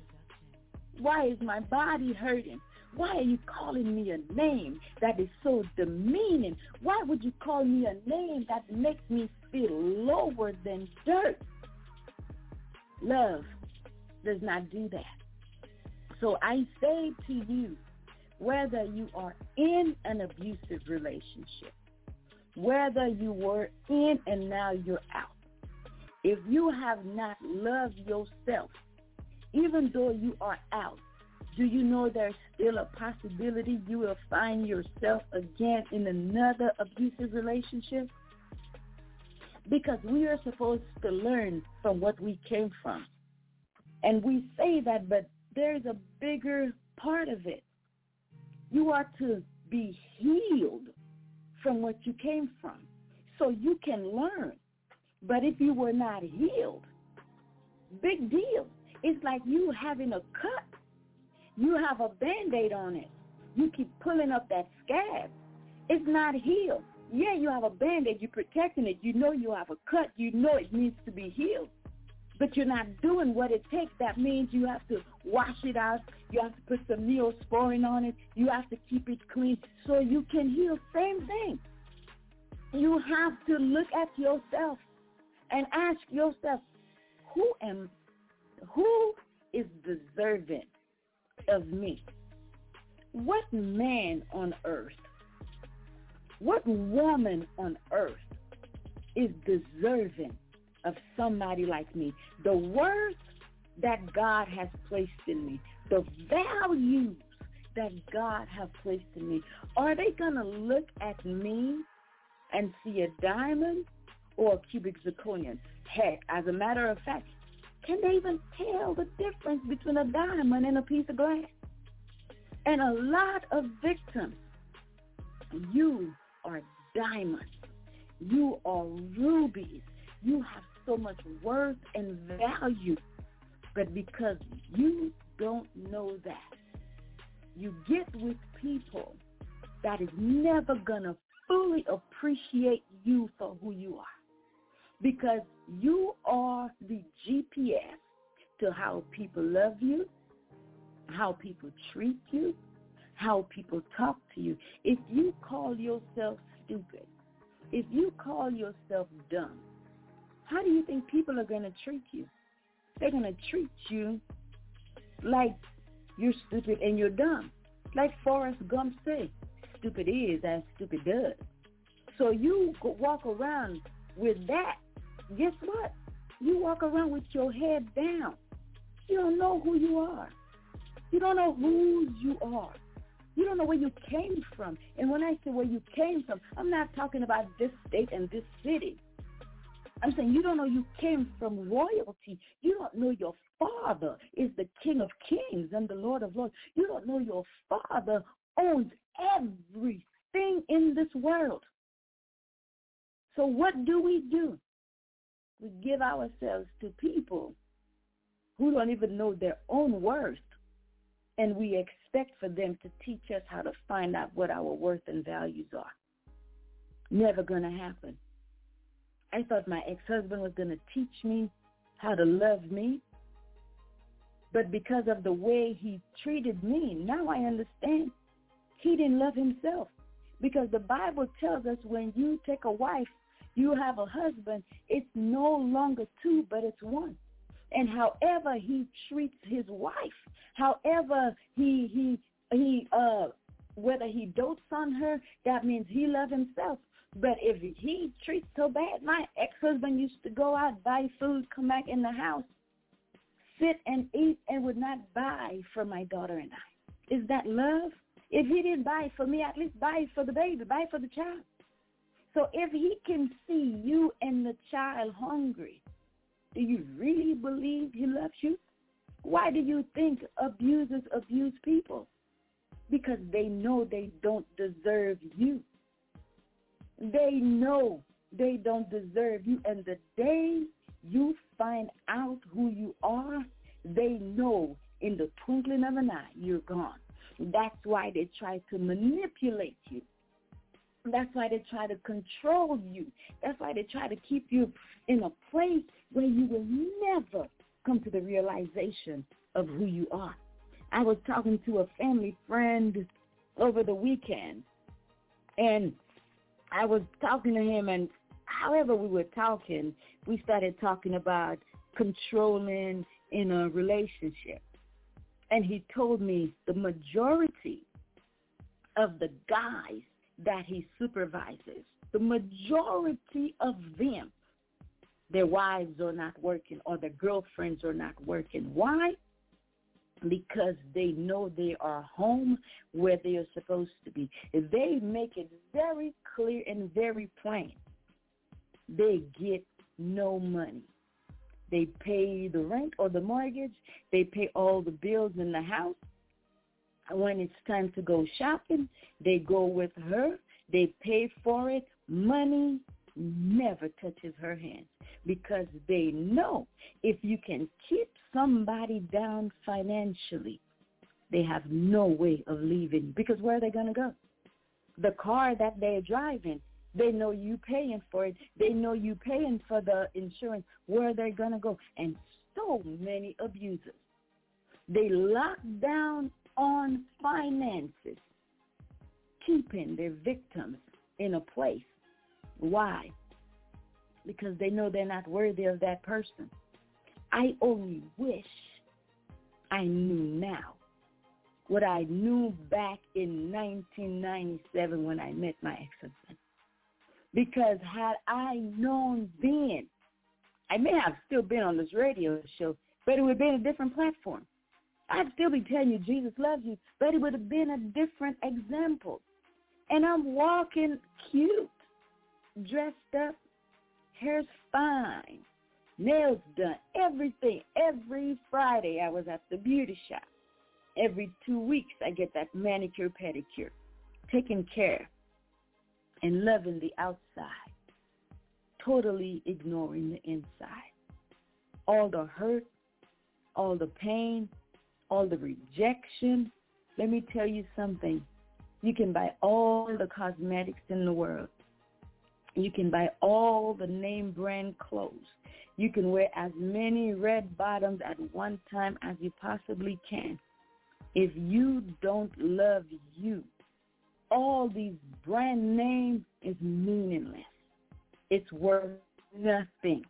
Why is my body hurting? Why are you calling me a name that is so demeaning? Why would you call me a name that makes me feel lower than dirt? Love does not do that. So I say to you, whether you are in an abusive relationship, whether you were in and now you're out, if you have not loved yourself, even though you are out, do you know there's still a possibility you will find yourself again in another abusive relationship? Because we are supposed to learn from what we came from. And we say that, but there's a bigger part of it. You are to be healed from what you came from so you can learn. But if you were not healed, big deal. It's like you having a cut you have a Band-Aid on it. You keep pulling up that scab. It's not healed. Yeah, you have a Band-Aid. You're protecting it. You know you have a cut. You know it needs to be healed. But you're not doing what it takes. That means you have to wash it out. You have to put some neosporin on it. You have to keep it clean so you can heal. Same thing. You have to look at yourself and ask yourself, who am, who is deserving of me. What man on earth, what woman on earth is deserving of somebody like me? The worth that God has placed in me, the values that God has placed in me, are they going to look at me and see a diamond or a cubic zirconium? Heck, as a matter of fact, can they even tell the difference between a diamond and a piece of glass? And a lot of victims, you are diamonds. You are rubies. You have so much worth and value. But because you don't know that, you get with people that is never going to fully appreciate you for who you are because you are the GPS to how people love you, how people treat you, how people talk to you. If you call yourself stupid, if you call yourself dumb, how do you think people are going to treat you? They're going to treat you like you're stupid and you're dumb. Like Forrest Gump said, stupid is as stupid does. So you walk around with that guess what? You walk around with your head down. You don't know who you are. You don't know who you are. You don't know where you came from. And when I say where you came from, I'm not talking about this state and this city. I'm saying you don't know you came from royalty. You don't know your father is the King of kings and the Lord of lords. You don't know your father owns everything in this world. So what do we do? we give ourselves to people who don't even know their own worth, and we expect for them to teach us how to find out what our worth and values are. Never going to happen. I thought my ex-husband was going to teach me how to love me, but because of the way he treated me, now I understand he didn't love himself. Because the Bible tells us when you take a wife you have a husband, it's no longer two, but it's one. And however he treats his wife, however he he he uh whether he dotes on her, that means he loves himself. But if he treats so bad, my ex-husband used to go out, buy food, come back in the house, sit and eat, and would not buy for my daughter and I. Is that love? If he didn't buy for me, at least buy for the baby, buy for the child. So if he can see you and the child hungry, do you really believe he loves you? Why do you think abusers abuse people? Because they know they don't deserve you. They know they don't deserve you. And the day you find out who you are, they know in the twinkling of an eye you're gone. That's why they try to manipulate you. That's why they try to control you. That's why they try to keep you in a place where you will never come to the realization of who you are. I was talking to a family friend over the weekend, and I was talking to him, and however we were talking, we started talking about controlling in a relationship. And he told me the majority of the guys that he supervises, the majority of them, their wives are not working or their girlfriends are not working. Why? Because they know they are home where they are supposed to be. They make it very clear and very plain. They get no money. They pay the rent or the mortgage. They pay all the bills in the house. When it's time to go shopping, they go with her. They pay for it. Money never touches her hands because they know if you can keep somebody down financially, they have no way of leaving because where are they going to go? The car that they're driving they know you paying for it. They know you paying for the insurance. Where are they're going to go. And so many abusers. They lock down on finances, keeping their victims in a place. Why? Because they know they're not worthy of that person. I only wish I knew now what I knew back in 1997 when I met my ex-husband. Because had I known then, I may have still been on this radio show, but it would have been a different platform. I'd still be telling you Jesus loves you, but it would have been a different example. And I'm walking cute, dressed up, hair's fine, nails done, everything. Every Friday I was at the beauty shop. Every two weeks I get that manicure, pedicure, taking care and loving the outside, totally ignoring the inside. All the hurt, all the pain, all the rejection. Let me tell you something. You can buy all the cosmetics in the world. You can buy all the name brand clothes. You can wear as many red bottoms at one time as you possibly can. If you don't love you, all these brand names is meaningless. It's worth nothing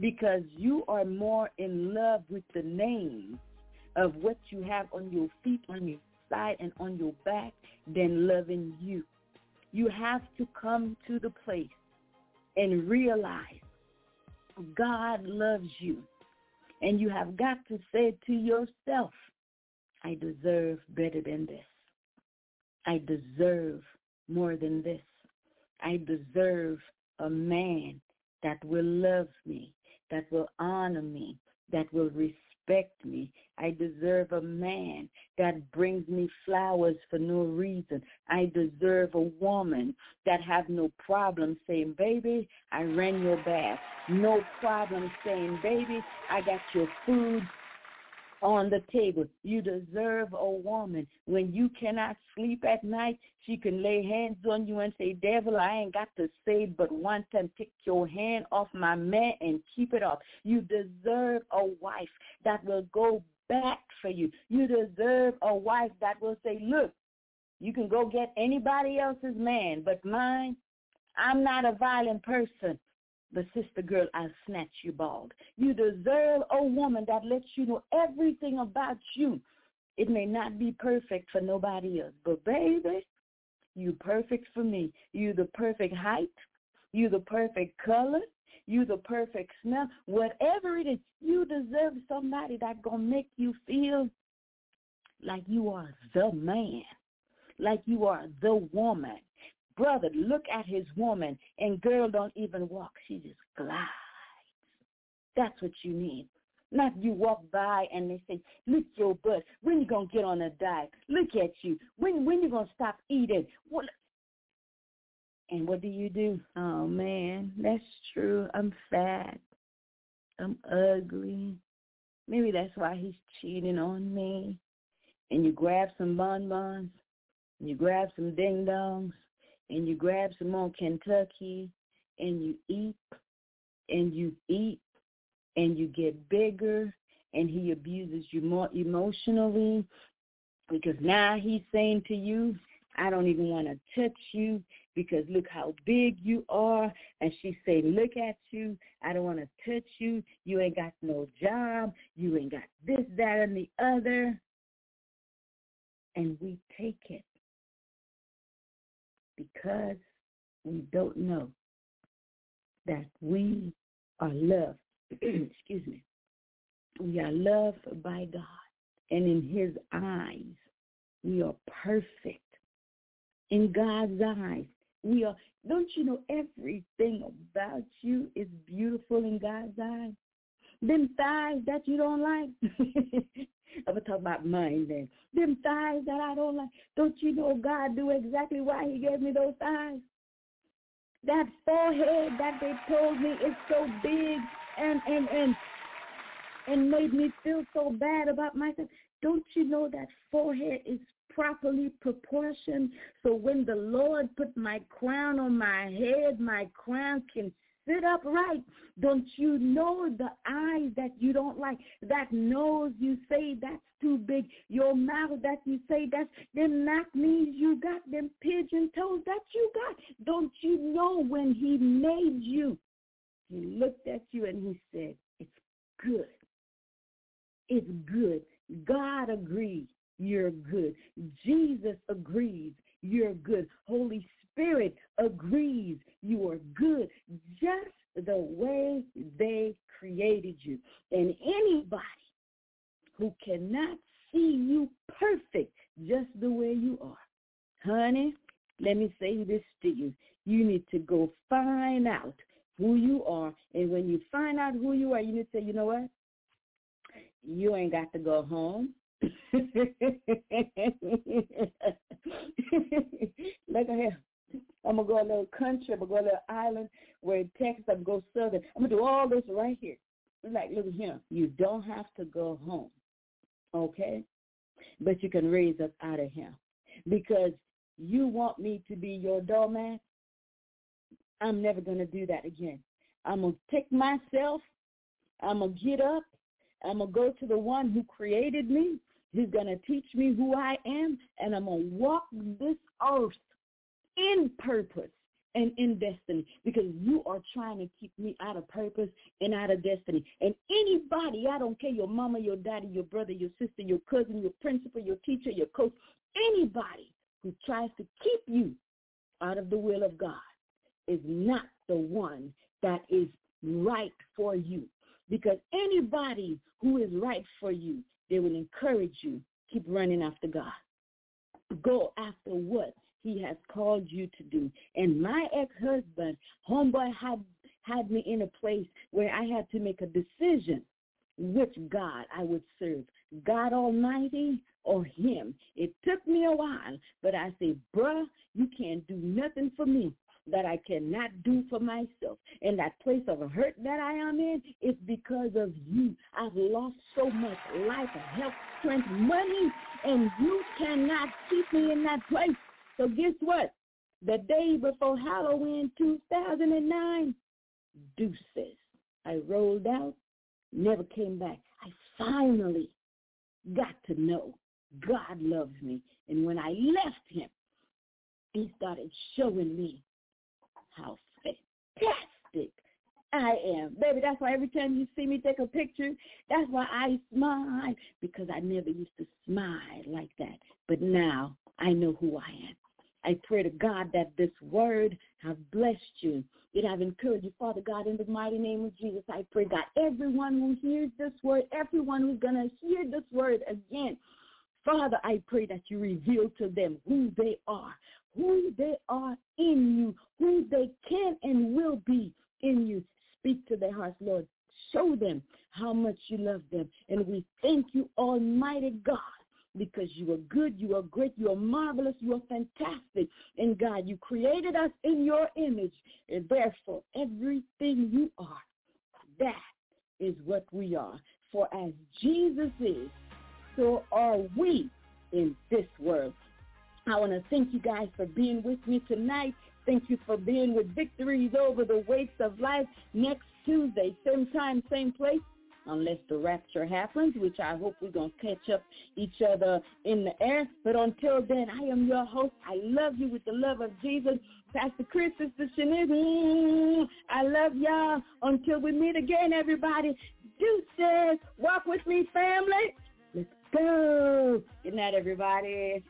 because you are more in love with the name of what you have on your feet, on your side, and on your back than loving you. You have to come to the place and realize God loves you. And you have got to say to yourself, I deserve better than this. I deserve more than this. I deserve a man that will love me, that will honor me, that will respect me. I deserve a man that brings me flowers for no reason. I deserve a woman that have no problem saying, baby, I ran your bath. No problem saying, baby, I got your food on the table. You deserve a woman. When you cannot sleep at night, she can lay hands on you and say, devil, I ain't got to say but one time, take your hand off my man and keep it off. You deserve a wife that will go back for you. You deserve a wife that will say, look, you can go get anybody else's man, but mine, I'm not a violent person. But sister girl, I'll snatch you bald. You deserve a woman that lets you know everything about you. It may not be perfect for nobody else, but baby, you perfect for me. You the perfect height. You the perfect color. You the perfect smell. Whatever it is, you deserve somebody that gonna make you feel like you are the man, like you are the woman, brother look at his woman and girl don't even walk. She just glides. That's what you need. Not you walk by and they say, look your butt. When you going to get on a diet? Look at you. When when you going to stop eating? And what do you do? Oh, man, that's true. I'm fat. I'm ugly. Maybe that's why he's cheating on me. And you grab some bonbons. And you grab some ding-dongs and you grab some more Kentucky and you eat and you eat and you get bigger and he abuses you more emotionally because now he's saying to you, I don't even want to touch you because look how big you are. And she say, look at you. I don't want to touch you. You ain't got no job. You ain't got this, that, and the other. And we take it because we don't know that we are loved. Excuse me. We are loved by God. And in his eyes, we are perfect. In God's eyes, we are, don't you know everything about you is beautiful in God's eyes? Them thighs that you don't like. I'm to talk about mine then. Them thighs that I don't like. Don't you know God do exactly why he gave me those thighs? That forehead that they told me is so big and, and, and, and made me feel so bad about myself. Don't you know that forehead is properly proportioned so when the Lord put my crown on my head, my crown can sit upright. Don't you know the eyes that you don't like, that nose you say that's too big, your mouth that you say that's them knock knees you got, them pigeon toes that you got. Don't you know when he made you, he looked at you and he said, it's good. It's good. God agrees you're good. Jesus agrees you're good. Holy Spirit agrees you are good just the way they created you. And anybody who cannot see you perfect just the way you are, honey, let me say this to you. You need to go find out who you are. And when you find out who you are, you need to say, you know what? You ain't got to go home. Look here. I'm gonna go a little country, I'm gonna go a little island where it Texas, I'm gonna go southern. I'm gonna do all this right here. Like, look here. You don't have to go home. Okay? But you can raise us out of here. Because you want me to be your doormat. I'm never gonna do that again. I'm gonna take myself, I'm gonna get up, I'm to go to the one who created me. He's to teach me who I am, and I'm to walk this earth in purpose and in destiny because you are trying to keep me out of purpose and out of destiny. And anybody, I don't care, your mama, your daddy, your brother, your sister, your cousin, your principal, your teacher, your coach, anybody who tries to keep you out of the will of God is not the one that is right for you. Because anybody who is right for you, they will encourage you. Keep running after God. Go after what he has called you to do. And my ex-husband, homeboy, had had me in a place where I had to make a decision which God I would serve, God Almighty or him. It took me a while, but I said, bruh, you can't do nothing for me that I cannot do for myself. And that place of hurt that I am in is because of you. I've lost so much life, health, strength, money, and you cannot keep me in that place. So guess what? The day before Halloween 2009, deuces. I rolled out, never came back. I finally got to know God loves me. And when I left him, he started showing me how fantastic I am. Baby, that's why every time you see me take a picture, that's why I smile because I never used to smile like that. But now I know who I am. I pray to God that this word have blessed you. It have encouraged you, Father God, in the mighty name of Jesus. I pray, God, everyone who hears this word, everyone who's going to hear this word again, Father, I pray that you reveal to them who they are, who they are in you, who they can and will be in you. Speak to their hearts, Lord. Show them how much you love them. And we thank you, Almighty God, because you are good, you are great, you are marvelous, you are fantastic. And God, you created us in your image. And therefore, everything you are, that is what we are. For as Jesus is, so are we in this world. I want to thank you guys for being with me tonight. Thank you for being with Victories Over the Weights of Life next Tuesday, same time, same place. Unless the rapture happens, which I hope we're going to catch up each other in the air. But until then, I am your host. I love you with the love of Jesus. Pastor Chris, Sister Shanice, mm, I love y'all. Until we meet again, everybody. do Deuces. Walk with me, family. Let's go. Good night, everybody.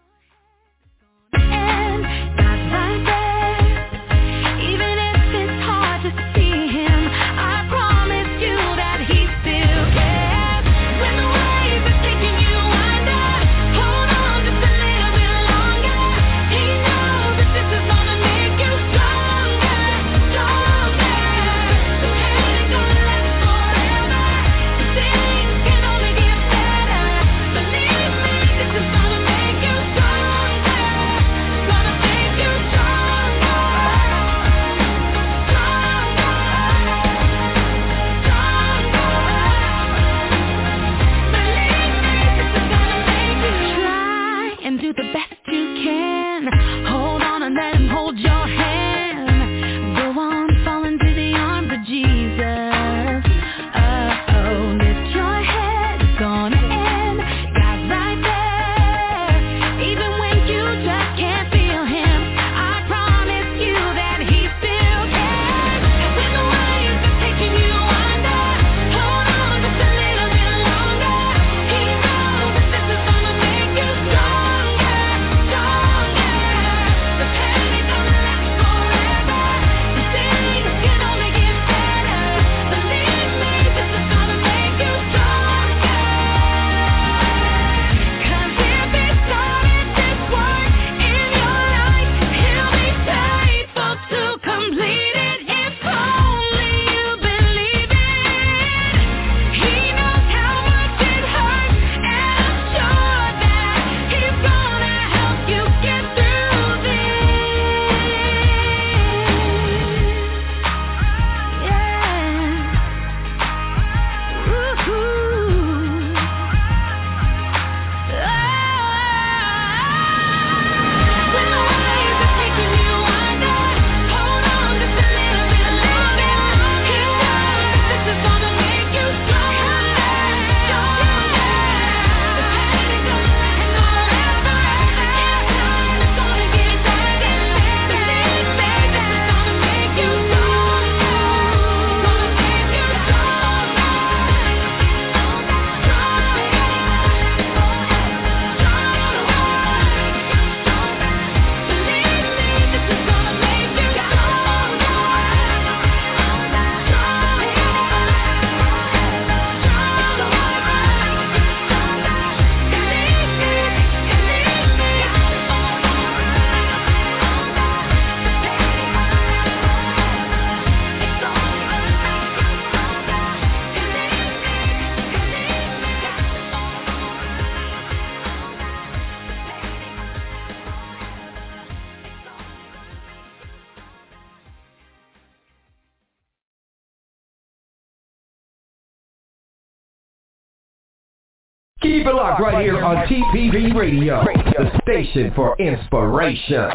Keep it locked right here on TPV Radio, the station for inspiration.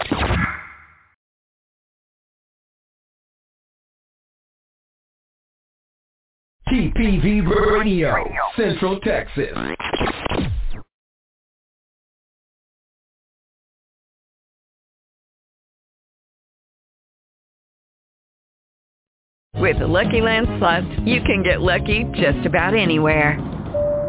TPV Radio, Central Texas. With the Lucky Land Slots, you can get lucky just about anywhere.